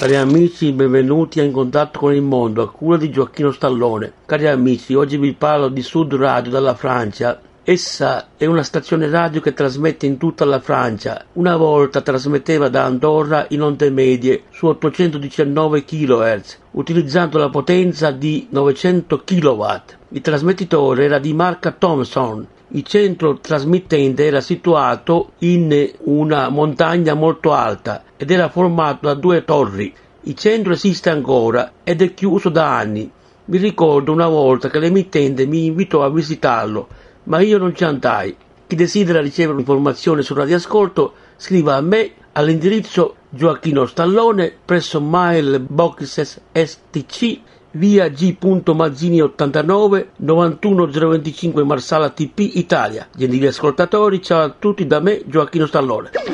Cari amici, benvenuti a In Contatto con il Mondo, a cura di Gioacchino Stallone. Cari amici, oggi vi parlo di Sud Radio dalla Francia. Essa è una stazione radio che trasmette in tutta la Francia. Una volta trasmetteva da Andorra in onde medie su 819 kHz, utilizzando la potenza di 900 kW. Il trasmettitore era di marca Thomson il centro trasmittente era situato in una montagna molto alta ed era formato da due torri. Il centro esiste ancora ed è chiuso da anni. Mi ricordo una volta che l'emittente mi invitò a visitarlo, ma io non ci andai. Chi desidera ricevere informazioni sul radioascolto scriva a me all'indirizzo Gioacchino Stallone presso Mailboxes STC via G. Mazzini 89 91025 Marsala TP Italia. Gentili ascoltatori, ciao a tutti da me Gioacchino Stallone.